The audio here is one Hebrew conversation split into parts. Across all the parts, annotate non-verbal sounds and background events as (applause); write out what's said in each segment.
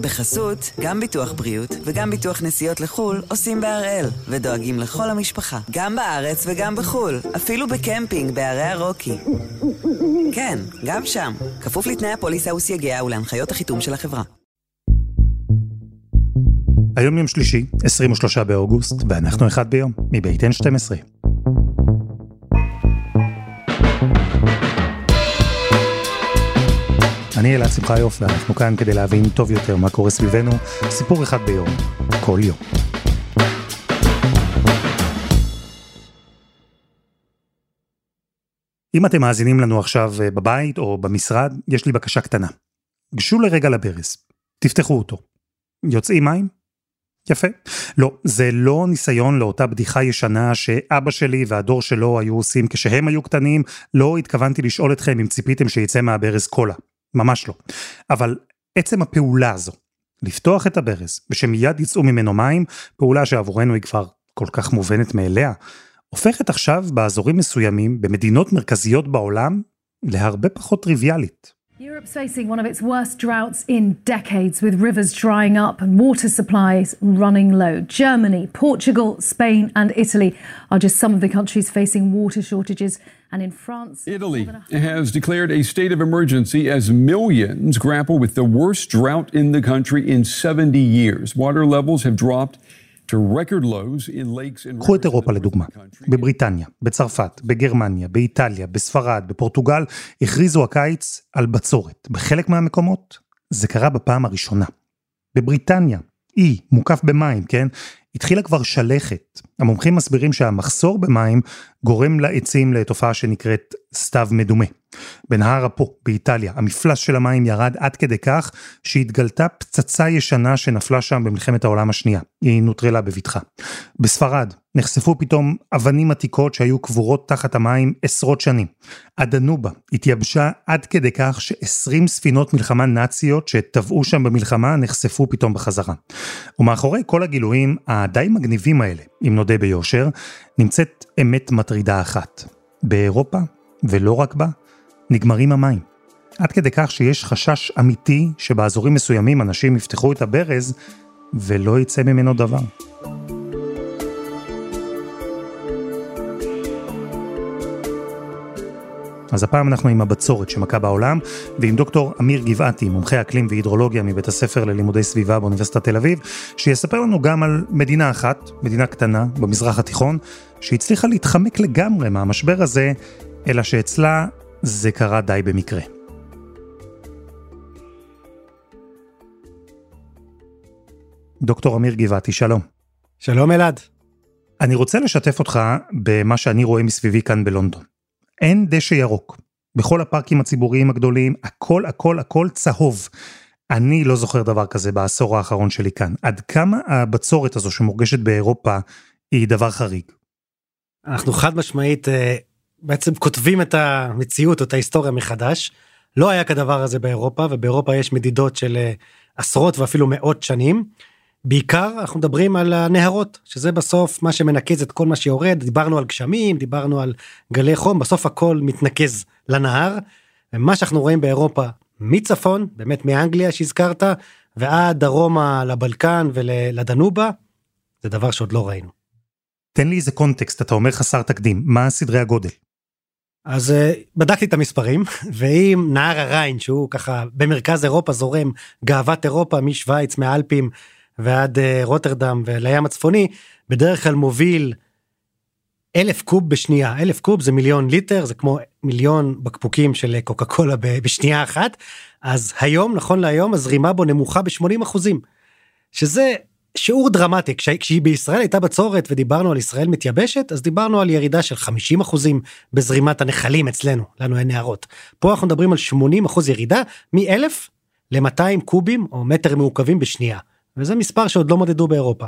בחסות, גם ביטוח בריאות וגם ביטוח נסיעות לחו"ל עושים בהראל, ודואגים לכל המשפחה, גם בארץ וגם בחו"ל, אפילו בקמפינג בערי הרוקי. כן, גם שם, כפוף לתנאי הפוליסה וסייגיה ולהנחיות החיתום של החברה. היום יום שלישי, 23 באוגוסט, ואנחנו אחד ביום, מבית N12. אני אלעד שמחיוף, ואנחנו כאן כדי להבין טוב יותר מה קורה סביבנו, סיפור אחד ביום, כל יום. אם אתם מאזינים לנו עכשיו אה, בבית או במשרד, יש לי בקשה קטנה. גשו לרגע לברז, תפתחו אותו. יוצאים מים? יפה. לא, זה לא ניסיון לאותה בדיחה ישנה שאבא שלי והדור שלו היו עושים כשהם היו קטנים, לא התכוונתי לשאול אתכם אם ציפיתם שיצא מהברז קולה. ממש לא. אבל עצם הפעולה הזו, לפתוח את הברז ושמיד יצאו ממנו מים, פעולה שעבורנו היא כבר כל כך מובנת מאליה, הופכת עכשיו באזורים מסוימים, במדינות מרכזיות בעולם, להרבה פחות טריוויאלית. Europe's facing one of its worst droughts in decades, with rivers drying up and water supplies running low. Germany, Portugal, Spain, and Italy are just some of the countries facing water shortages. And in France, Italy has declared a state of emergency as millions grapple with the worst drought in the country in 70 years. Water levels have dropped. קחו את אירופה לדוגמה. בבריטניה, בצרפת, בגרמניה, באיטליה, בספרד, בפורטוגל, הכריזו הקיץ על בצורת. בחלק מהמקומות זה קרה בפעם הראשונה. בבריטניה, אי מוקף במים, כן? התחילה כבר שלכת. המומחים מסבירים שהמחסור במים גורם לעצים לתופעה שנקראת סתיו מדומה. בנהר אפו, באיטליה, המפלס של המים ירד עד כדי כך שהתגלתה פצצה ישנה שנפלה שם במלחמת העולם השנייה. היא נוטרלה בבטחה. בספרד נחשפו פתאום אבנים עתיקות שהיו קבורות תחת המים עשרות שנים. הדנובה התייבשה עד כדי כך ש-20 ספינות מלחמה נאציות שטבעו שם במלחמה נחשפו פתאום בחזרה. ומאחורי כל הגילויים הדי מגניבים האלה, אם נודה ביושר, נמצאת אמת מטרידה אחת. באירופה, ולא רק בה, נגמרים המים. עד כדי כך שיש חשש אמיתי שבאזורים מסוימים אנשים יפתחו את הברז ולא יצא ממנו דבר. אז הפעם אנחנו עם הבצורת שמכה בעולם, ועם דוקטור אמיר גבעתי, מומחה אקלים והידרולוגיה מבית הספר ללימודי סביבה באוניברסיטת תל אביב, שיספר לנו גם על מדינה אחת, מדינה קטנה במזרח התיכון, שהצליחה להתחמק לגמרי מהמשבר הזה, אלא שאצלה זה קרה די במקרה. דוקטור אמיר גבעתי, שלום. שלום אלעד. אני רוצה לשתף אותך במה שאני רואה מסביבי כאן בלונדון. אין דשא ירוק. בכל הפארקים הציבוריים הגדולים, הכל הכל הכל צהוב. אני לא זוכר דבר כזה בעשור האחרון שלי כאן. עד כמה הבצורת הזו שמורגשת באירופה היא דבר חריג? אנחנו חד משמעית אה, בעצם כותבים את המציאות או את ההיסטוריה מחדש. לא היה כדבר הזה באירופה ובאירופה יש מדידות של אה, עשרות ואפילו מאות שנים. בעיקר אנחנו מדברים על הנהרות שזה בסוף מה שמנקז את כל מה שיורד דיברנו על גשמים דיברנו על גלי חום בסוף הכל מתנקז לנהר. ומה שאנחנו רואים באירופה מצפון באמת מאנגליה שהזכרת ועד דרומה לבלקן ולדנובה זה דבר שעוד לא ראינו. תן לי איזה קונטקסט אתה אומר חסר תקדים מה סדרי הגודל. אז uh, בדקתי את המספרים (laughs) ואם נהר הריין שהוא ככה במרכז אירופה זורם גאוות אירופה משוויץ מאלפים ועד uh, רוטרדם ולים הצפוני בדרך כלל מוביל אלף קוב בשנייה. אלף קוב זה מיליון ליטר זה כמו מיליון בקבוקים של קוקה קולה בשנייה אחת. אז היום נכון להיום הזרימה בו נמוכה ב-80 אחוזים שזה שיעור דרמטי כש, כשהיא בישראל הייתה בצורת ודיברנו על ישראל מתייבשת אז דיברנו על ירידה של 50 אחוזים בזרימת הנחלים אצלנו לנו אין נהרות פה אנחנו מדברים על 80 אחוז ירידה מ-1000 ל-200 קובים או מטר מעוקבים בשנייה וזה מספר שעוד לא מודדו באירופה.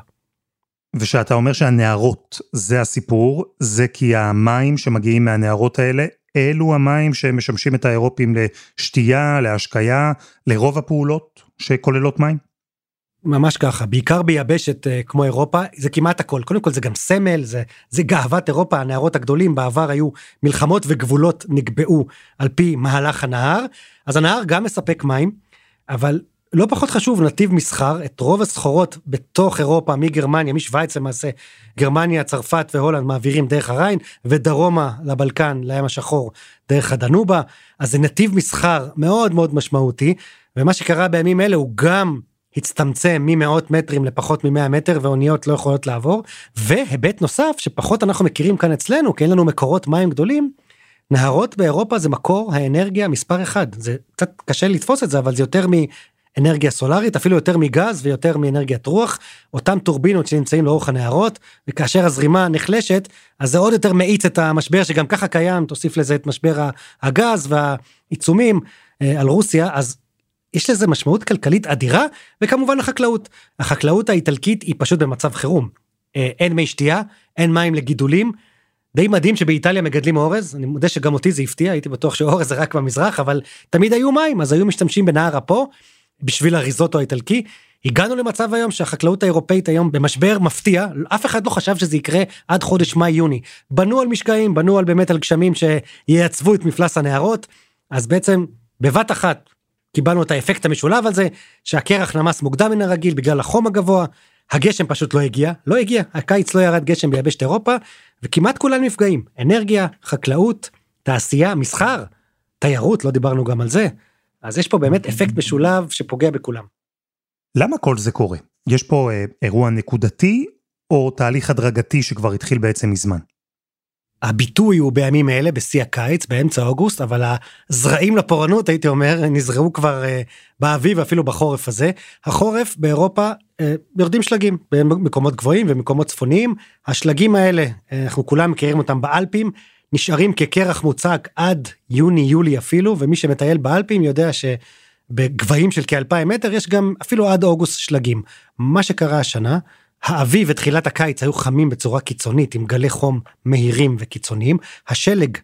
ושאתה אומר שהנהרות זה הסיפור זה כי המים שמגיעים מהנהרות האלה אלו המים שמשמשים את האירופים לשתייה להשקיה לרוב הפעולות שכוללות מים. ממש ככה בעיקר ביבשת uh, כמו אירופה זה כמעט הכל. קודם כל זה גם סמל זה זה גאוות אירופה הנהרות הגדולים בעבר היו מלחמות וגבולות נקבעו על פי מהלך הנהר. אז הנהר גם מספק מים אבל לא פחות חשוב נתיב מסחר את רוב הסחורות בתוך אירופה מגרמניה משוויץ למעשה גרמניה צרפת והולנד מעבירים דרך הריין ודרומה לבלקן לים השחור דרך הדנובה. אז זה נתיב מסחר מאוד מאוד משמעותי ומה שקרה בימים אלה הוא גם הצטמצם ממאות מטרים לפחות ממאה מטר ואוניות לא יכולות לעבור והיבט נוסף שפחות אנחנו מכירים כאן אצלנו כי אין לנו מקורות מים גדולים. נהרות באירופה זה מקור האנרגיה מספר אחד זה קצת קשה לתפוס את זה אבל זה יותר אנרגיה סולארית אפילו יותר מגז ויותר מאנרגיית רוח אותם טורבינות שנמצאים לאורך הנהרות וכאשר הזרימה נחלשת אז זה עוד יותר מאיץ את המשבר שגם ככה קיים תוסיף לזה את משבר הגז והעיצומים אה, על רוסיה אז יש לזה משמעות כלכלית אדירה וכמובן החקלאות החקלאות האיטלקית היא פשוט במצב חירום אה, אין מי שתייה אין מים לגידולים. די מדהים שבאיטליה מגדלים אורז אני מודה שגם אותי זה הפתיע הייתי בטוח שאורז זה רק במזרח אבל תמיד היו מים אז היו משתמשים בנהר אפו בשביל הריזוטו האיטלקי. הגענו למצב היום שהחקלאות האירופאית היום במשבר מפתיע, אף אחד לא חשב שזה יקרה עד חודש מאי-יוני. בנו על משקעים, בנו על באמת על גשמים שייצבו את מפלס הנהרות, אז בעצם בבת אחת קיבלנו את האפקט המשולב הזה, שהקרח נמס מוקדם מן הרגיל בגלל החום הגבוה, הגשם פשוט לא הגיע, לא הגיע, הקיץ לא ירד גשם ביבשת אירופה, וכמעט כולם נפגעים, אנרגיה, חקלאות, תעשייה, מסחר, תיירות, לא דיברנו גם על זה. אז יש פה באמת אפקט משולב שפוגע בכולם. למה כל זה קורה? יש פה אה, אירוע נקודתי או תהליך הדרגתי שכבר התחיל בעצם מזמן? הביטוי הוא בימים אלה בשיא הקיץ באמצע אוגוסט אבל הזרעים לפורענות הייתי אומר נזרעו כבר uh, באביב אפילו בחורף הזה החורף באירופה uh, יורדים שלגים במקומות גבוהים ומקומות צפוניים השלגים האלה uh, אנחנו כולם מכירים אותם באלפים נשארים כקרח מוצק עד יוני-יולי אפילו, ומי שמטייל באלפים יודע שבגבהים של כאלפיים מטר יש גם אפילו עד אוגוסט שלגים. מה שקרה השנה, האביב ותחילת הקיץ היו חמים בצורה קיצונית עם גלי חום מהירים וקיצוניים, השלג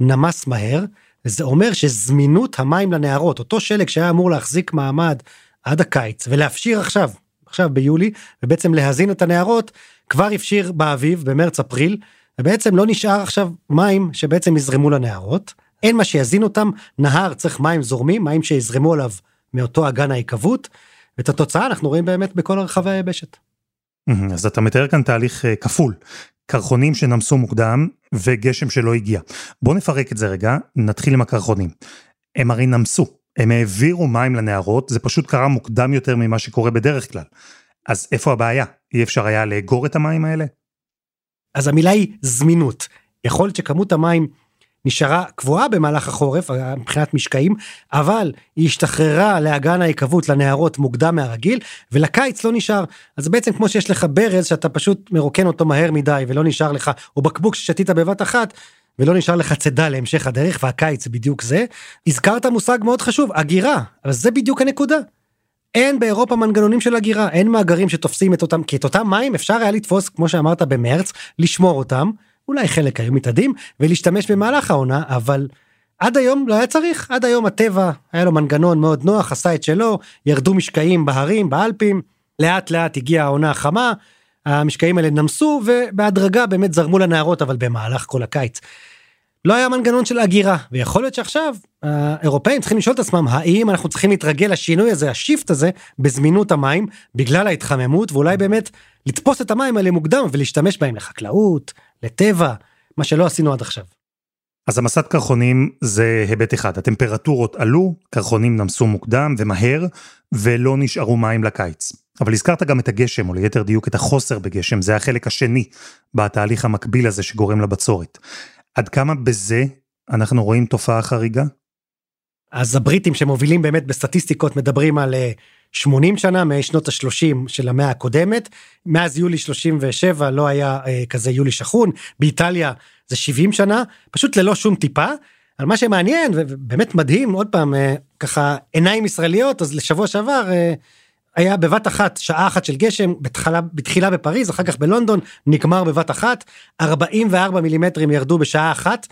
נמס מהר, זה אומר שזמינות המים לנהרות, אותו שלג שהיה אמור להחזיק מעמד עד הקיץ ולהפשיר עכשיו, עכשיו ביולי, ובעצם להזין את הנהרות, כבר הפשיר באביב, במרץ אפריל, ובעצם לא נשאר עכשיו מים שבעצם יזרמו לנהרות, אין מה שיזין אותם, נהר צריך מים זורמים, מים שיזרמו עליו מאותו אגן ההיקוות, ואת התוצאה אנחנו רואים באמת בכל רחבי היבשת. אז אתה מתאר כאן תהליך אה, כפול, קרחונים שנמסו מוקדם וגשם שלא הגיע. בוא נפרק את זה רגע, נתחיל עם הקרחונים. הם הרי נמסו, הם העבירו מים לנהרות, זה פשוט קרה מוקדם יותר ממה שקורה בדרך כלל. אז איפה הבעיה? אי אפשר היה לאגור את המים האלה? אז המילה היא זמינות. יכול להיות שכמות המים נשארה קבועה במהלך החורף מבחינת משקעים, אבל היא השתחררה לאגן ההיקוות לנהרות מוקדם מהרגיל, ולקיץ לא נשאר. אז בעצם כמו שיש לך ברז שאתה פשוט מרוקן אותו מהר מדי ולא נשאר לך, או בקבוק ששתית בבת אחת, ולא נשאר לך צידה להמשך הדרך, והקיץ זה בדיוק זה. הזכרת מושג מאוד חשוב, אגירה, אבל זה בדיוק הנקודה. אין באירופה מנגנונים של הגירה, אין מאגרים שתופסים את אותם, כי את אותם מים אפשר היה לתפוס, כמו שאמרת, במרץ, לשמור אותם, אולי חלק היו מתאדים, ולהשתמש במהלך העונה, אבל עד היום לא היה צריך, עד היום הטבע, היה לו מנגנון מאוד נוח, עשה את שלו, ירדו משקעים בהרים, באלפים, לאט לאט הגיעה העונה החמה, המשקעים האלה נמסו, ובהדרגה באמת זרמו לנהרות, אבל במהלך כל הקיץ. לא היה מנגנון של הגירה ויכול להיות שעכשיו האירופאים צריכים לשאול את עצמם האם אנחנו צריכים להתרגל לשינוי הזה השיפט הזה בזמינות המים בגלל ההתחממות ואולי באמת לתפוס את המים האלה מוקדם ולהשתמש בהם לחקלאות לטבע מה שלא עשינו עד עכשיו. אז המסת קרחונים זה היבט אחד הטמפרטורות עלו קרחונים נמסו מוקדם ומהר ולא נשארו מים לקיץ. אבל הזכרת גם את הגשם, או ליתר דיוק את החוסר בגשם, זה החלק השני בתהליך המקביל הזה שגורם לבצורת. עד כמה בזה אנחנו רואים תופעה חריגה? אז הבריטים שמובילים באמת בסטטיסטיקות מדברים על 80 אה, שנה משנות ה-30 של המאה הקודמת, מאז יולי 37 לא היה אה, כזה יולי שחון, באיטליה זה 70 שנה, פשוט ללא שום טיפה. על מה שמעניין ובאמת מדהים עוד פעם אה, ככה עיניים ישראליות אז לשבוע שעבר אה, היה בבת אחת שעה אחת של גשם בתחילה, בתחילה בפריז אחר כך בלונדון נגמר בבת אחת 44 מילימטרים ירדו בשעה אחת.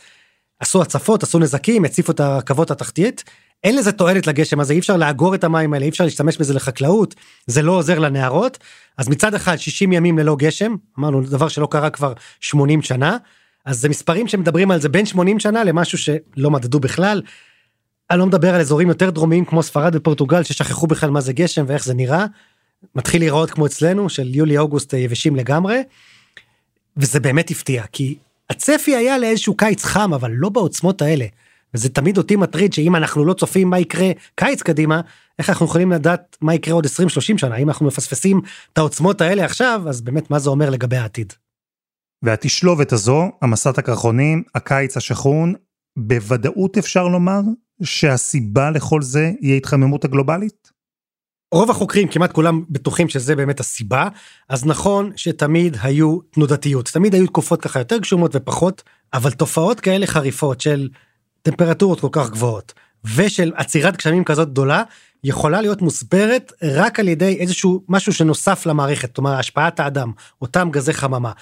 עשו הצפות עשו נזקים הציפו את הרכבות התחתית אין לזה תועלת לגשם הזה אי אפשר לאגור את המים האלה אי אפשר להשתמש בזה לחקלאות זה לא עוזר לנהרות אז מצד אחד 60 ימים ללא גשם אמרנו דבר שלא קרה כבר 80 שנה אז זה מספרים שמדברים על זה בין 80 שנה למשהו שלא מדדו בכלל. אני לא מדבר על אזורים יותר דרומיים כמו ספרד ופורטוגל ששכחו בכלל מה זה גשם ואיך זה נראה. מתחיל להיראות כמו אצלנו של יולי אוגוסט יבשים לגמרי. וזה באמת הפתיע כי הצפי היה לאיזשהו קיץ חם אבל לא בעוצמות האלה. וזה תמיד אותי מטריד שאם אנחנו לא צופים מה יקרה קיץ קדימה איך אנחנו יכולים לדעת מה יקרה עוד 20-30 שנה אם אנחנו מפספסים את העוצמות האלה עכשיו אז באמת מה זה אומר לגבי העתיד. והתשלובת הזו, המסת הקרחונים, הקיץ השחון, בוודאות אפשר לומר שהסיבה לכל זה היא ההתחממות הגלובלית? רוב החוקרים כמעט כולם בטוחים שזה באמת הסיבה אז נכון שתמיד היו תנודתיות תמיד היו תקופות ככה יותר גשומות ופחות אבל תופעות כאלה חריפות של טמפרטורות כל כך גבוהות ושל עצירת גשמים כזאת גדולה יכולה להיות מוסברת רק על ידי איזשהו משהו שנוסף למערכת, כלומר השפעת האדם, אותם גזי חממה.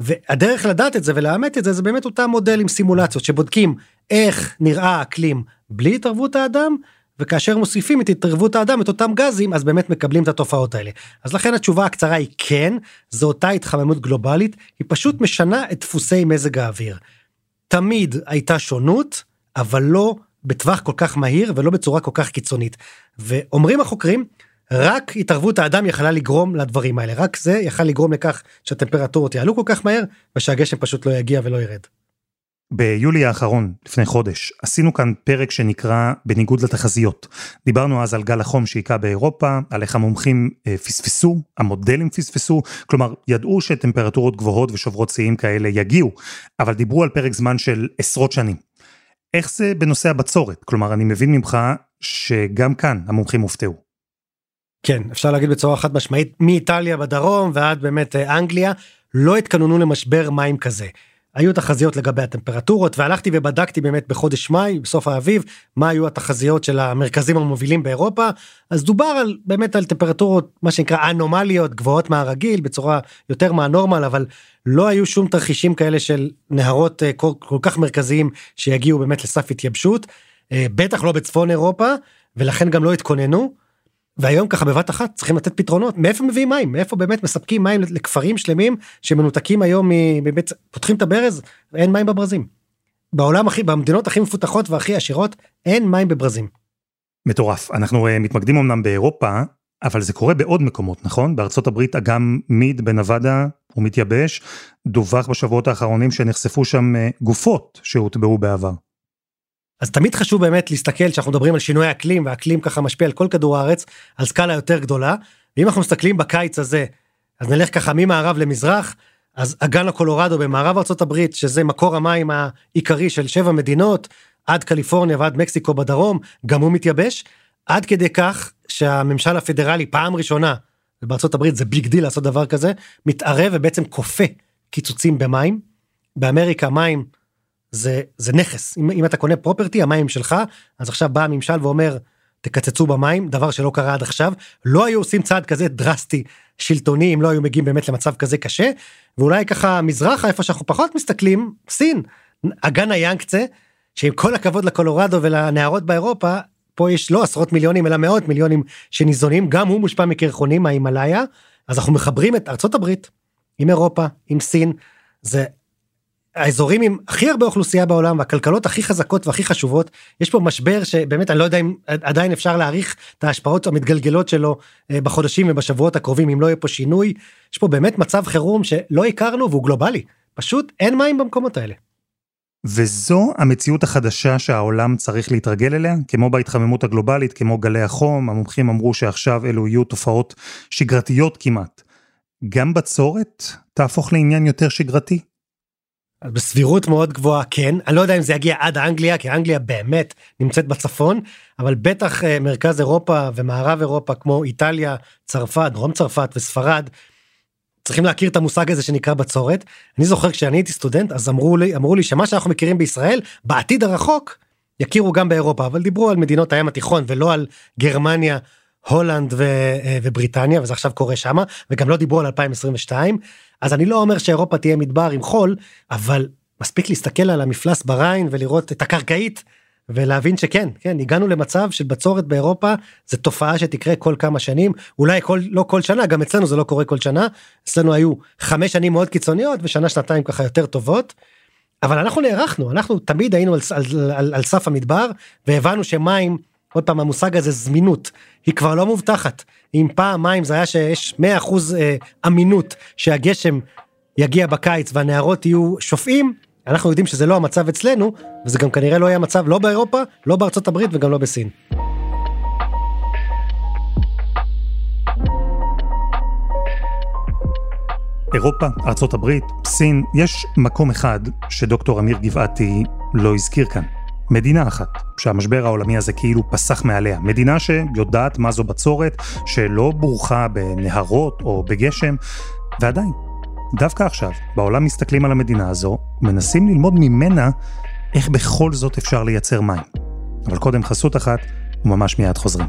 והדרך לדעת את זה ולאמת את זה זה באמת אותם מודל עם סימולציות שבודקים איך נראה האקלים בלי התערבות האדם וכאשר מוסיפים את התערבות האדם את אותם גזים אז באמת מקבלים את התופעות האלה. אז לכן התשובה הקצרה היא כן, זו אותה התחממות גלובלית, היא פשוט משנה את דפוסי מזג האוויר. תמיד הייתה שונות, אבל לא בטווח כל כך מהיר ולא בצורה כל כך קיצונית. ואומרים החוקרים, רק התערבות האדם יכלה לגרום לדברים האלה, רק זה יכל לגרום לכך שהטמפרטורות יעלו כל כך מהר ושהגשם פשוט לא יגיע ולא ירד. ביולי האחרון, לפני חודש, עשינו כאן פרק שנקרא בניגוד לתחזיות. דיברנו אז על גל החום שהיכה באירופה, על איך המומחים אה, פספסו, המודלים פספסו, כלומר, ידעו שטמפרטורות גבוהות ושוברות שיאים כאלה יגיעו, אבל דיברו על פרק זמן של עשרות שנים. איך זה בנושא הבצורת? כלומר, אני מבין ממך שגם כאן המומחים הופתעו. כן, אפשר להגיד בצורה חד משמעית, מאיטליה בדרום ועד באמת אה, אנגליה, לא התכוננו למשבר מים כזה. היו תחזיות לגבי הטמפרטורות והלכתי ובדקתי באמת בחודש מאי בסוף האביב מה היו התחזיות של המרכזים המובילים באירופה אז דובר על באמת על טמפרטורות מה שנקרא אנומליות גבוהות מהרגיל בצורה יותר מהנורמל אבל לא היו שום תרחישים כאלה של נהרות אה, כל, כל כך מרכזיים שיגיעו באמת לסף התייבשות אה, בטח לא בצפון אירופה ולכן גם לא התכוננו. והיום ככה בבת אחת צריכים לתת פתרונות מאיפה מביאים מים מאיפה באמת מספקים מים לכפרים שלמים שמנותקים היום מבית פותחים את הברז אין מים בברזים. בעולם הכי במדינות הכי מפותחות והכי עשירות אין מים בברזים. מטורף אנחנו uh, מתמקדים אמנם באירופה אבל זה קורה בעוד מקומות נכון בארצות הברית אגם מיד בנבדה הוא מתייבש דווח בשבועות האחרונים שנחשפו שם uh, גופות שהוטבעו בעבר. אז תמיד חשוב באמת להסתכל שאנחנו מדברים על שינוי אקלים ואקלים ככה משפיע על כל כדור הארץ על סקאלה יותר גדולה. ואם אנחנו מסתכלים בקיץ הזה אז נלך ככה ממערב למזרח אז אגן הקולורדו במערב ארה"ב שזה מקור המים העיקרי של שבע מדינות עד קליפורניה ועד מקסיקו בדרום גם הוא מתייבש. עד כדי כך שהממשל הפדרלי פעם ראשונה בארצות הברית זה big deal לעשות דבר כזה מתערב ובעצם כופה קיצוצים במים. באמריקה מים זה זה נכס. אם, אם אתה קונה property המים שלך אז עכשיו בא הממשל ואומר תקצצו במים דבר שלא קרה עד עכשיו. לא היו עושים צעד כזה דרסטי שלטוני אם לא היו מגיעים באמת למצב כזה קשה. ואולי ככה מזרחה איפה שאנחנו פחות מסתכלים סין. אגן היאנקצה שעם כל הכבוד לקולורדו ולנערות באירופה פה יש לא עשרות מיליונים אלא מאות מיליונים שניזונים. גם הוא מושפע מקרחונים מההימאליה אז אנחנו מחברים את ארצות הברית עם אירופה עם סין. זה האזורים עם הכי הרבה אוכלוסייה בעולם והכלכלות הכי חזקות והכי חשובות יש פה משבר שבאמת אני לא יודע אם עדיין אפשר להעריך את ההשפעות המתגלגלות שלו אה, בחודשים ובשבועות הקרובים אם לא יהיה פה שינוי יש פה באמת מצב חירום שלא הכרנו והוא גלובלי פשוט אין מים במקומות האלה. וזו המציאות החדשה שהעולם צריך להתרגל אליה, כמו בהתחממות הגלובלית, כמו גלי החום, המומחים אמרו שעכשיו אלו יהיו תופעות שגרתיות כמעט. גם בצורת תהפוך לעניין יותר שגרתי? בסבירות מאוד גבוהה כן אני לא יודע אם זה יגיע עד אנגליה כי אנגליה באמת נמצאת בצפון אבל בטח אה, מרכז אירופה ומערב אירופה כמו איטליה צרפת דרום צרפת וספרד. צריכים להכיר את המושג הזה שנקרא בצורת אני זוכר כשאני הייתי סטודנט אז אמרו לי אמרו לי שמה שאנחנו מכירים בישראל בעתיד הרחוק יכירו גם באירופה אבל דיברו על מדינות הים התיכון ולא על גרמניה הולנד ו, אה, ובריטניה וזה עכשיו קורה שמה וגם לא דיברו על 2022 אז אני לא אומר שאירופה תהיה מדבר עם חול אבל מספיק להסתכל על המפלס בריין ולראות את הקרקעית ולהבין שכן כן הגענו למצב של בצורת באירופה זה תופעה שתקרה כל כמה שנים אולי כל לא כל שנה גם אצלנו זה לא קורה כל שנה אצלנו היו חמש שנים מאוד קיצוניות ושנה שנתיים ככה יותר טובות. אבל אנחנו נערכנו, אנחנו תמיד היינו על, על, על, על סף המדבר, והבנו שמים, עוד פעם המושג הזה זמינות, היא כבר לא מובטחת. אם פעם מים זה היה שיש 100% אה, אמינות שהגשם יגיע בקיץ והנהרות יהיו שופעים, אנחנו יודעים שזה לא המצב אצלנו, וזה גם כנראה לא יהיה המצב לא באירופה, לא בארצות הברית וגם לא בסין. אירופה, ארצות הברית, סין, יש מקום אחד שדוקטור אמיר גבעתי לא הזכיר כאן. מדינה אחת, שהמשבר העולמי הזה כאילו פסח מעליה. מדינה שיודעת מה זו בצורת, שלא בורחה בנהרות או בגשם, ועדיין, דווקא עכשיו, בעולם מסתכלים על המדינה הזו, מנסים ללמוד ממנה איך בכל זאת אפשר לייצר מים. אבל קודם חסות אחת, וממש מיד חוזרים.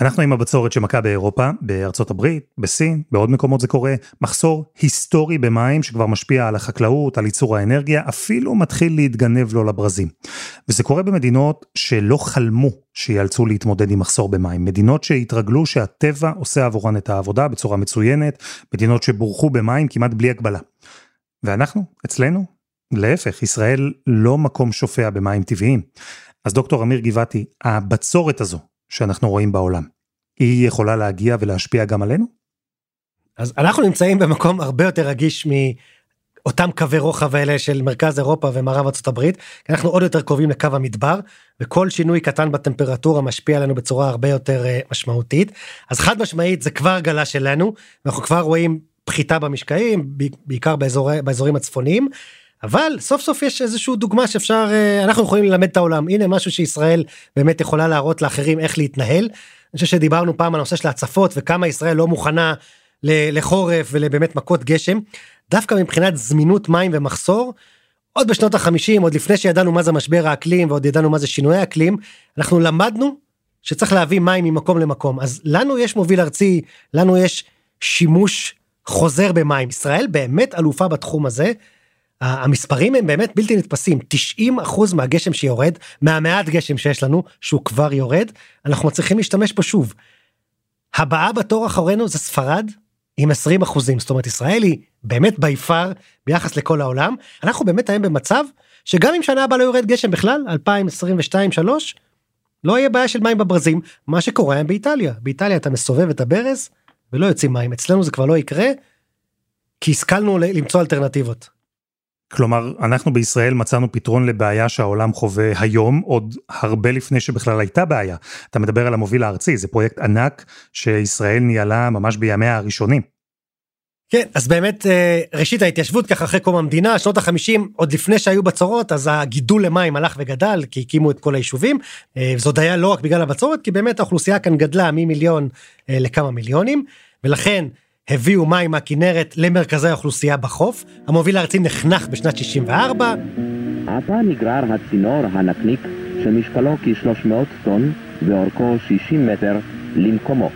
אנחנו עם הבצורת שמכה באירופה, בארצות הברית, בסין, בעוד מקומות זה קורה, מחסור היסטורי במים שכבר משפיע על החקלאות, על ייצור האנרגיה, אפילו מתחיל להתגנב לו לברזים. וזה קורה במדינות שלא חלמו שיאלצו להתמודד עם מחסור במים. מדינות שהתרגלו שהטבע עושה עבורן את העבודה בצורה מצוינת, מדינות שבורכו במים כמעט בלי הגבלה. ואנחנו, אצלנו, להפך, ישראל לא מקום שופע במים טבעיים. אז דוקטור אמיר גבעתי, הבצורת הזו שאנחנו רואים בעולם, היא יכולה להגיע ולהשפיע גם עלינו? אז אנחנו נמצאים במקום הרבה יותר רגיש מאותם קווי רוחב האלה של מרכז אירופה ומערב הברית, כי אנחנו עוד יותר קרובים לקו המדבר, וכל שינוי קטן בטמפרטורה משפיע עלינו בצורה הרבה יותר uh, משמעותית. אז חד משמעית זה כבר גלה שלנו, ואנחנו כבר רואים פחיתה במשקעים, בעיקר באזור, באזורים הצפוניים. אבל סוף סוף יש איזושהי דוגמה שאפשר אה, אנחנו יכולים ללמד את העולם הנה משהו שישראל באמת יכולה להראות לאחרים איך להתנהל. אני חושב שדיברנו פעם על הנושא של ההצפות וכמה ישראל לא מוכנה לחורף ולבאמת מכות גשם דווקא מבחינת זמינות מים ומחסור. עוד בשנות החמישים עוד לפני שידענו מה זה משבר האקלים ועוד ידענו מה זה שינוי האקלים אנחנו למדנו שצריך להביא מים ממקום למקום אז לנו יש מוביל ארצי לנו יש שימוש חוזר במים ישראל באמת אלופה בתחום הזה המספרים הם באמת בלתי נתפסים. 90 אחוז מהגשם שיורד מהמעט גשם שיש לנו שהוא כבר יורד אנחנו מצליחים להשתמש בו שוב. הבאה בתור אחרינו זה ספרד עם 20 אחוזים. זאת אומרת ישראל היא באמת בי פאר ביחס לכל העולם. אנחנו באמת היום במצב שגם אם שנה הבאה לא יורד גשם בכלל 2022 3 לא יהיה בעיה של מים בברזים מה שקורה היום באיטליה. באיטליה אתה מסובב את הברז ולא יוצאים מים. אצלנו זה כבר לא יקרה כי השכלנו למצוא אלטרנטיבות. כלומר, אנחנו בישראל מצאנו פתרון לבעיה שהעולם חווה היום, עוד הרבה לפני שבכלל הייתה בעיה. אתה מדבר על המוביל הארצי, זה פרויקט ענק שישראל ניהלה ממש בימיה הראשונים. כן, אז באמת אה, ראשית ההתיישבות ככה אחרי קום המדינה, שנות החמישים, עוד לפני שהיו בצורות, אז הגידול למים הלך וגדל, כי הקימו את כל היישובים. אה, זאת היה לא רק בגלל הבצורת, כי באמת האוכלוסייה כאן גדלה ממיליון אה, לכמה מיליונים, ולכן הביאו מים מהכנרת למרכזי האוכלוסייה בחוף, המוביל הארצי נחנך בשנת 64. עתה נגרר הצינור הנקניק שמשקלו כ-300 טון ואורכו 60 מטר למקומו.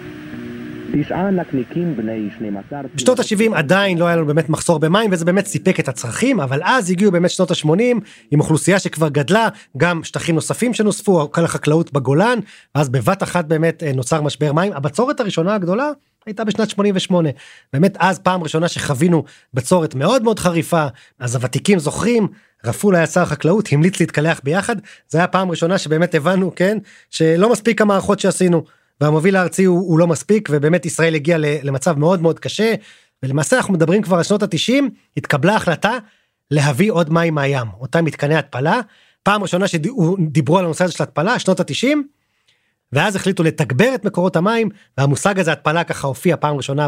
תשעה נקניקים בני 12... בשנות ה-70 עדיין לא היה לנו באמת מחסור במים וזה באמת סיפק את הצרכים אבל אז הגיעו באמת שנות ה-80 עם אוכלוסייה שכבר גדלה גם שטחים נוספים שנוספו כל החקלאות בגולן ואז בבת אחת באמת אה, נוצר משבר מים. הבצורת הראשונה הגדולה הייתה בשנת 88 באמת אז פעם ראשונה שחווינו בצורת מאוד מאוד חריפה אז הוותיקים זוכרים רפול היה שר החקלאות המליץ להתקלח ביחד. זה היה פעם ראשונה שבאמת הבנו כן שלא מספיק המערכות שעשינו והמוביל הארצי הוא, הוא לא מספיק ובאמת ישראל הגיעה למצב מאוד מאוד קשה. ולמעשה אנחנו מדברים כבר על שנות התשעים התקבלה החלטה להביא עוד מים מהים אותם מתקני התפלה. פעם ראשונה שדיברו על הנושא הזה של התפלה שנות התשעים ואז החליטו לתגבר את מקורות המים והמושג הזה התפלה ככה הופיע פעם ראשונה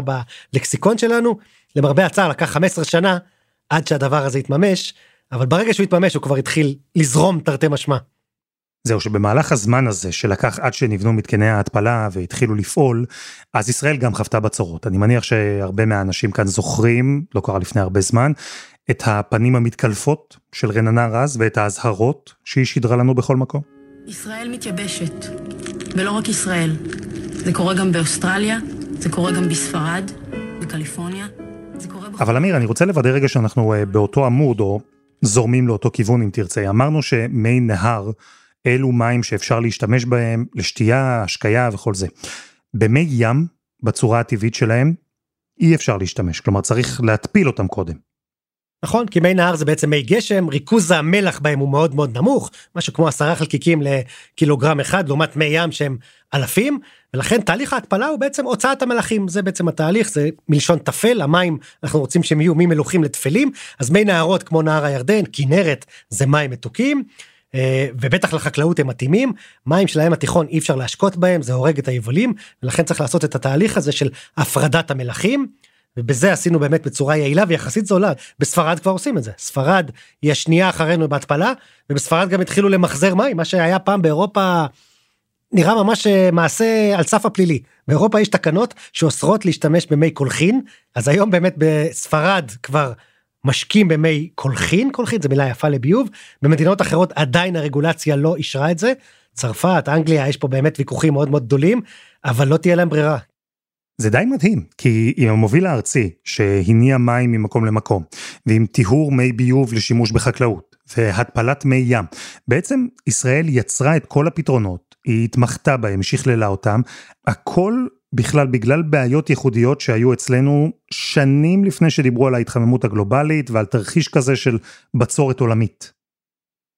בלקסיקון שלנו. למרבה הצער לקח 15 שנה עד שהדבר הזה התממש אבל ברגע שהוא התממש הוא כבר התחיל לזרום תרתי משמע. זהו שבמהלך הזמן הזה שלקח עד שנבנו מתקני ההתפלה והתחילו לפעול, אז ישראל גם חוותה בצורות. אני מניח שהרבה מהאנשים כאן זוכרים, לא קרה לפני הרבה זמן, את הפנים המתקלפות של רננה רז ואת האזהרות שהיא שידרה לנו בכל מקום? ישראל מתייבשת, ולא רק ישראל. זה קורה גם באוסטרליה, זה קורה גם בספרד, בקליפורניה, זה קורה... אבל אמיר, אני רוצה לוודא רגע שאנחנו uh, באותו עמוד, או זורמים לאותו כיוון אם תרצה. אמרנו שמי נהר אלו מים שאפשר להשתמש בהם לשתייה, השקיה וכל זה. במי ים, בצורה הטבעית שלהם, אי אפשר להשתמש, כלומר צריך להתפיל אותם קודם. נכון, כי מי נהר זה בעצם מי גשם, ריכוז המלח בהם הוא מאוד מאוד נמוך, משהו כמו עשרה חלקיקים לקילוגרם אחד, לעומת מי ים שהם אלפים, ולכן תהליך ההתפלה הוא בעצם הוצאת המלחים, זה בעצם התהליך, זה מלשון טפל, המים, אנחנו רוצים שהם יהיו ממלוחים לטפלים, אז מי נהרות כמו נהר הירדן, כנרת, זה מים מתוקים. אה, ובטח לחקלאות הם מתאימים. מים של הים התיכון אי אפשר להשקות בהם זה הורג את היבולים ולכן צריך לעשות את התהליך הזה של הפרדת המלחים. ובזה עשינו באמת בצורה יעילה ויחסית זולה. בספרד כבר עושים את זה. ספרד היא השנייה אחרינו בהתפלה ובספרד גם התחילו למחזר מים מה שהיה פעם באירופה נראה ממש אה, מעשה על סף הפלילי. באירופה יש תקנות שאוסרות להשתמש במי קולחין אז היום באמת בספרד כבר משקים במי קולחין, קולחין זה מילה יפה לביוב, במדינות אחרות עדיין הרגולציה לא אישרה את זה, צרפת, אנגליה, יש פה באמת ויכוחים מאוד מאוד גדולים, אבל לא תהיה להם ברירה. זה די מדהים, כי עם המוביל הארצי שהניע מים ממקום למקום, ועם טיהור מי ביוב לשימוש בחקלאות, והתפלת מי ים, בעצם ישראל יצרה את כל הפתרונות, היא התמחתה בהם, שכללה אותם, הכל בכלל בגלל בעיות ייחודיות שהיו אצלנו שנים לפני שדיברו על ההתחממות הגלובלית ועל תרחיש כזה של בצורת עולמית.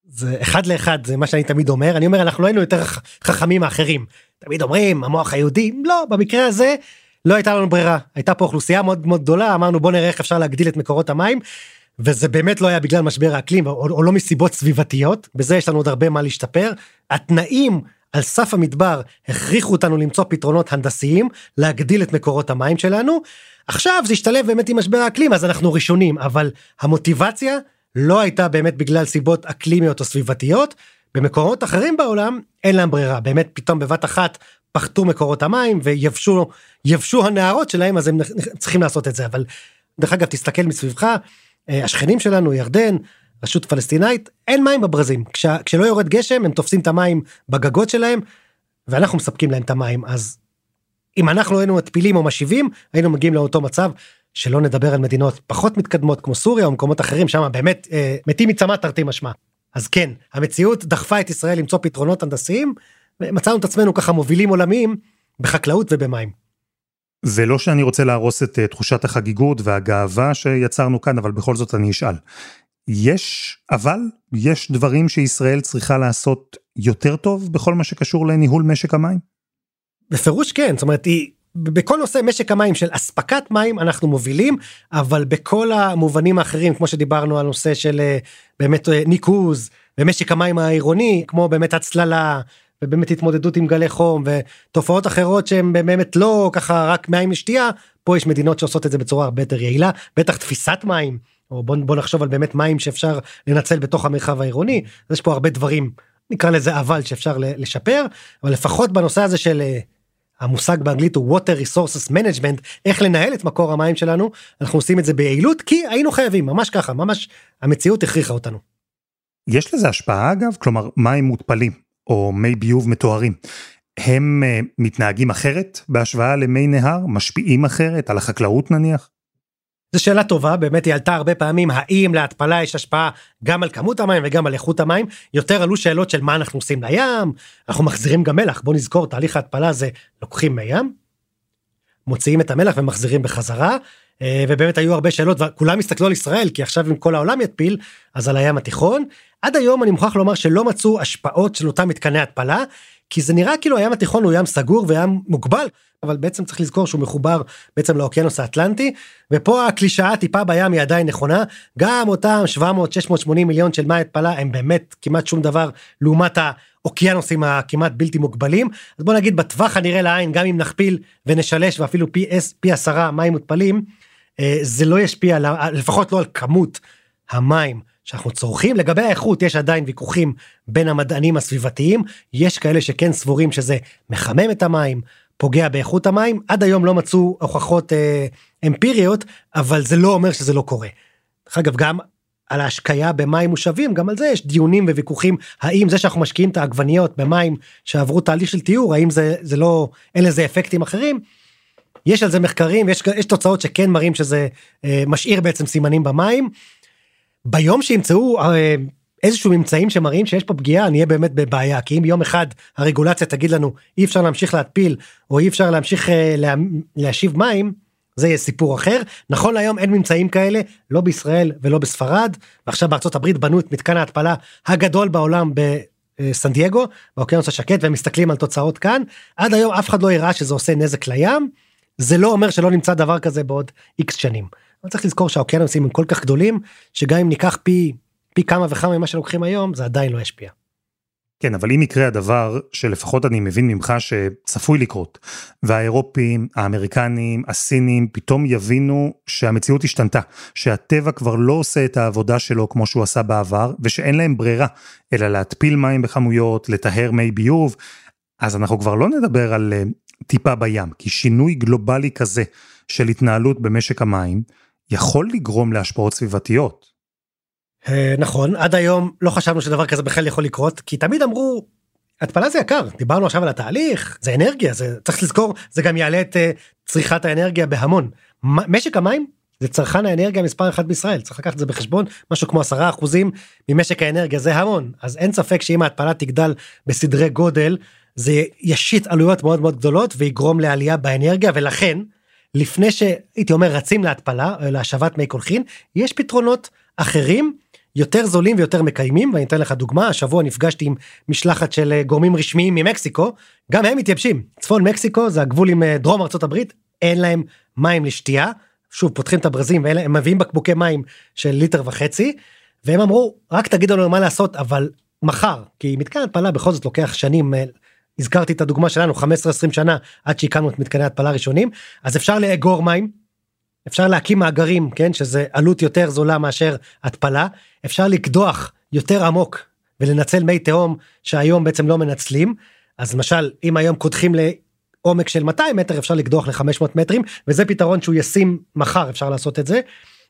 זה אחד לאחד זה מה שאני תמיד אומר. אני אומר אנחנו לא היינו יותר חכמים מאחרים. תמיד אומרים המוח היהודי לא במקרה הזה לא הייתה לנו ברירה. הייתה פה אוכלוסייה מאוד מאוד גדולה אמרנו בוא נראה איך אפשר להגדיל את מקורות המים וזה באמת לא היה בגלל משבר האקלים או, או לא מסיבות סביבתיות בזה יש לנו עוד הרבה מה להשתפר. התנאים על סף המדבר הכריחו אותנו למצוא פתרונות הנדסיים להגדיל את מקורות המים שלנו. עכשיו זה השתלב באמת עם משבר האקלים אז אנחנו ראשונים אבל המוטיבציה לא הייתה באמת בגלל סיבות אקלימיות או סביבתיות. במקורות אחרים בעולם אין להם ברירה באמת פתאום בבת אחת פחתו מקורות המים ויבשו יבשו הנהרות שלהם אז הם צריכים לעשות את זה אבל דרך אגב תסתכל מסביבך אה, השכנים שלנו ירדן רשות פלסטינאית, אין מים בברזים. כש, כשלא יורד גשם הם תופסים את המים בגגות שלהם, ואנחנו מספקים להם את המים. אז אם אנחנו היינו מתפילים או משיבים, היינו מגיעים לאותו מצב. שלא נדבר על מדינות פחות מתקדמות כמו סוריה או מקומות אחרים שם באמת אה, מתים מצמא תרתי משמע. אז כן, המציאות דחפה את ישראל למצוא פתרונות הנדסיים, ומצאנו את עצמנו ככה מובילים עולמיים בחקלאות ובמים. זה לא שאני רוצה להרוס את אה, תחושת החגיגות והגאווה שיצרנו כאן, אבל בכל זאת אני אשאל. יש, אבל יש דברים שישראל צריכה לעשות יותר טוב בכל מה שקשור לניהול משק המים? בפירוש כן, זאת אומרת היא, בכל נושא משק המים של אספקת מים אנחנו מובילים, אבל בכל המובנים האחרים כמו שדיברנו על נושא של אה, באמת אה, ניקוז ומשק המים העירוני כמו באמת הצללה ובאמת התמודדות עם גלי חום ותופעות אחרות שהן באמת לא ככה רק מים לשתייה פה יש מדינות שעושות את זה בצורה הרבה יותר יעילה בטח תפיסת מים או בוא, בוא נחשוב על באמת מים שאפשר לנצל בתוך המרחב העירוני יש פה הרבה דברים נקרא לזה אבל שאפשר לשפר אבל לפחות בנושא הזה של אה, המושג באנגלית הוא water resources management איך לנהל את מקור המים שלנו אנחנו עושים את זה ביעילות כי היינו חייבים ממש ככה ממש המציאות הכריחה אותנו. יש לזה השפעה אגב כלומר מים מותפלים או מי ביוב מטוהרים. הם uh, מתנהגים אחרת בהשוואה למי נהר משפיעים אחרת על החקלאות נניח. זו שאלה טובה, באמת היא עלתה הרבה פעמים, האם להתפלה יש השפעה גם על כמות המים וגם על איכות המים, יותר עלו שאלות של מה אנחנו עושים לים, אנחנו מחזירים גם מלח, בוא נזכור, תהליך ההתפלה זה לוקחים מים, מוציאים את המלח ומחזירים בחזרה, אה, ובאמת היו הרבה שאלות וכולם הסתכלו על ישראל כי עכשיו אם כל העולם יתפיל אז על הים התיכון. עד היום אני מוכרח לומר שלא מצאו השפעות של אותם מתקני התפלה כי זה נראה כאילו הים התיכון הוא ים סגור וים מוגבל אבל בעצם צריך לזכור שהוא מחובר בעצם לאוקיינוס האטלנטי ופה הקלישאה טיפה בים היא עדיין נכונה. גם אותם 700 680 מיליון של מי התפלה הם באמת כמעט שום דבר לעומת האוקיינוסים הכמעט בלתי מוגבלים. אז בוא נגיד בטווח הנראה לעין גם אם נכפיל ונשלש ואפילו פי, פי עשרה מים מותפלים אה, זה לא ישפיע לפחות לא על כמות המים שאנחנו צורכים לגבי האיכות יש עדיין ויכוחים בין המדענים הסביבתיים יש כאלה שכן סבורים שזה מחמם את המים פוגע באיכות המים עד היום לא מצאו הוכחות אה, אמפיריות אבל זה לא אומר שזה לא קורה. דרך אגב, גם על ההשקיה במים מושבים, גם על זה יש דיונים וויכוחים, האם זה שאנחנו משקיעים את העגבניות במים שעברו תהליך של טיהור, האם זה, זה לא, אין לזה אפקטים אחרים. יש על זה מחקרים, יש, יש תוצאות שכן מראים שזה אה, משאיר בעצם סימנים במים. ביום שימצאו אה, איזשהו ממצאים שמראים שיש פה פגיעה, נהיה באמת בבעיה, כי אם יום אחד הרגולציה תגיד לנו אי אפשר להמשיך להתפיל, או אי אפשר להמשיך אה, לה, להשיב מים, זה יהיה סיפור אחר. נכון להיום אין ממצאים כאלה, לא בישראל ולא בספרד, ועכשיו בארצות הברית בנו את מתקן ההתפלה הגדול בעולם בסן דייגו, באוקיינוס השקט, והם מסתכלים על תוצאות כאן. עד היום אף אחד לא הראה שזה עושה נזק לים, זה לא אומר שלא נמצא דבר כזה בעוד איקס שנים. אבל צריך לזכור שהאוקיינוסים הם כל כך גדולים, שגם אם ניקח פי, פי כמה וכמה ממה שלוקחים היום, זה עדיין לא ישפיע. כן, אבל אם יקרה הדבר שלפחות אני מבין ממך שצפוי לקרות, והאירופים, האמריקנים, הסינים, פתאום יבינו שהמציאות השתנתה, שהטבע כבר לא עושה את העבודה שלו כמו שהוא עשה בעבר, ושאין להם ברירה, אלא להתפיל מים בכמויות, לטהר מי ביוב, אז אנחנו כבר לא נדבר על אה, טיפה בים, כי שינוי גלובלי כזה של התנהלות במשק המים, יכול לגרום להשפעות סביבתיות. אה, נכון, עד היום לא חשבנו שדבר כזה בכלל יכול לקרות, כי תמיד אמרו, התפלה זה יקר, דיברנו עכשיו על התהליך, זה אנרגיה, זה צריך לזכור, זה גם יעלה את uh, צריכת האנרגיה בהמון. משק המים זה צרכן האנרגיה מספר אחת בישראל, צריך לקחת את זה בחשבון, משהו כמו עשרה אחוזים ממשק האנרגיה, זה המון. אז אין ספק שאם ההתפלה תגדל בסדרי גודל, זה ישית עלויות מאוד מאוד גדולות ויגרום לעלייה באנרגיה, ולכן, לפני שהייתי אומר רצים להתפלה, או להשבת מי קולחין, יש פתרונות אחרים יותר זולים ויותר מקיימים ואני אתן לך דוגמה השבוע נפגשתי עם משלחת של אה, גורמים רשמיים ממקסיקו גם הם מתייבשים. צפון מקסיקו זה הגבול עם אה, דרום ארצות הברית אין להם מים לשתייה. שוב פותחים את הברזים והם מביאים בקבוקי מים של ליטר וחצי והם אמרו רק תגידו לנו מה לעשות אבל מחר כי מתקן התפלה בכל זאת לוקח שנים אה, הזכרתי את הדוגמה שלנו 15-20 שנה עד שהקמנו את מתקני התפלה ראשונים אז אפשר לאגור מים אפשר להקים מאגרים כן שזה עלות יותר זולה מאשר התפלה. אפשר לקדוח יותר עמוק ולנצל מי תהום שהיום בעצם לא מנצלים. אז למשל אם היום קודחים לעומק של 200 מטר אפשר לקדוח ל-500 מטרים וזה פתרון שהוא ישים מחר אפשר לעשות את זה.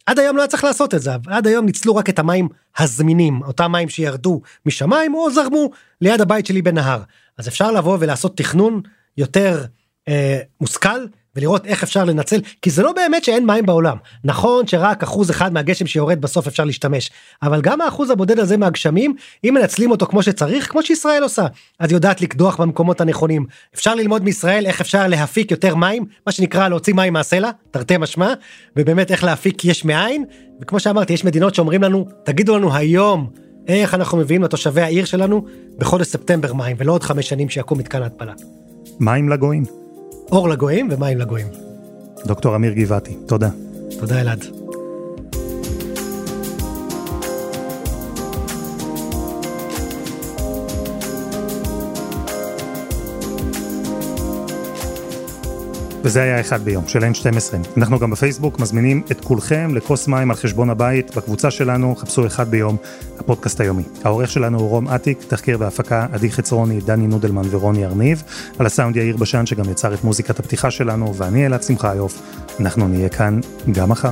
עד היום לא היה צריך לעשות את זה עד היום ניצלו רק את המים הזמינים אותם מים שירדו משמיים או זרמו ליד הבית שלי בנהר אז אפשר לבוא ולעשות תכנון יותר אה, מושכל ולראות איך אפשר לנצל כי זה לא באמת שאין מים בעולם. נכון שרק אחוז אחד מהגשם שיורד בסוף אפשר להשתמש אבל גם האחוז הבודד הזה מהגשמים אם מנצלים אותו כמו שצריך כמו שישראל עושה אז יודעת לקדוח במקומות הנכונים. אפשר ללמוד מישראל איך אפשר להפיק יותר מים מה שנקרא להוציא מים מהסלע תרתי משמע ובאמת איך להפיק יש מאין וכמו שאמרתי יש מדינות שאומרים לנו תגידו לנו היום איך אנחנו מביאים לתושבי העיר שלנו בחודש ספטמבר מים ולא עוד חמש שנים שיקום מתקן ההתפלה. מים לגויים. אור לגויים ומים לגויים. דוקטור אמיר גבעתי, תודה. תודה אלעד. וזה היה אחד ביום של N12. אנחנו גם בפייסבוק מזמינים את כולכם לכוס מים על חשבון הבית. בקבוצה שלנו חפשו אחד ביום, הפודקאסט היומי. העורך שלנו הוא רום אטיק, תחקיר והפקה עדי חצרוני, דני נודלמן ורוני ארניב. על הסאונד יאיר בשן שגם יצר את מוזיקת הפתיחה שלנו, ואני אלעד שמחיוף. אנחנו נהיה כאן גם מחר.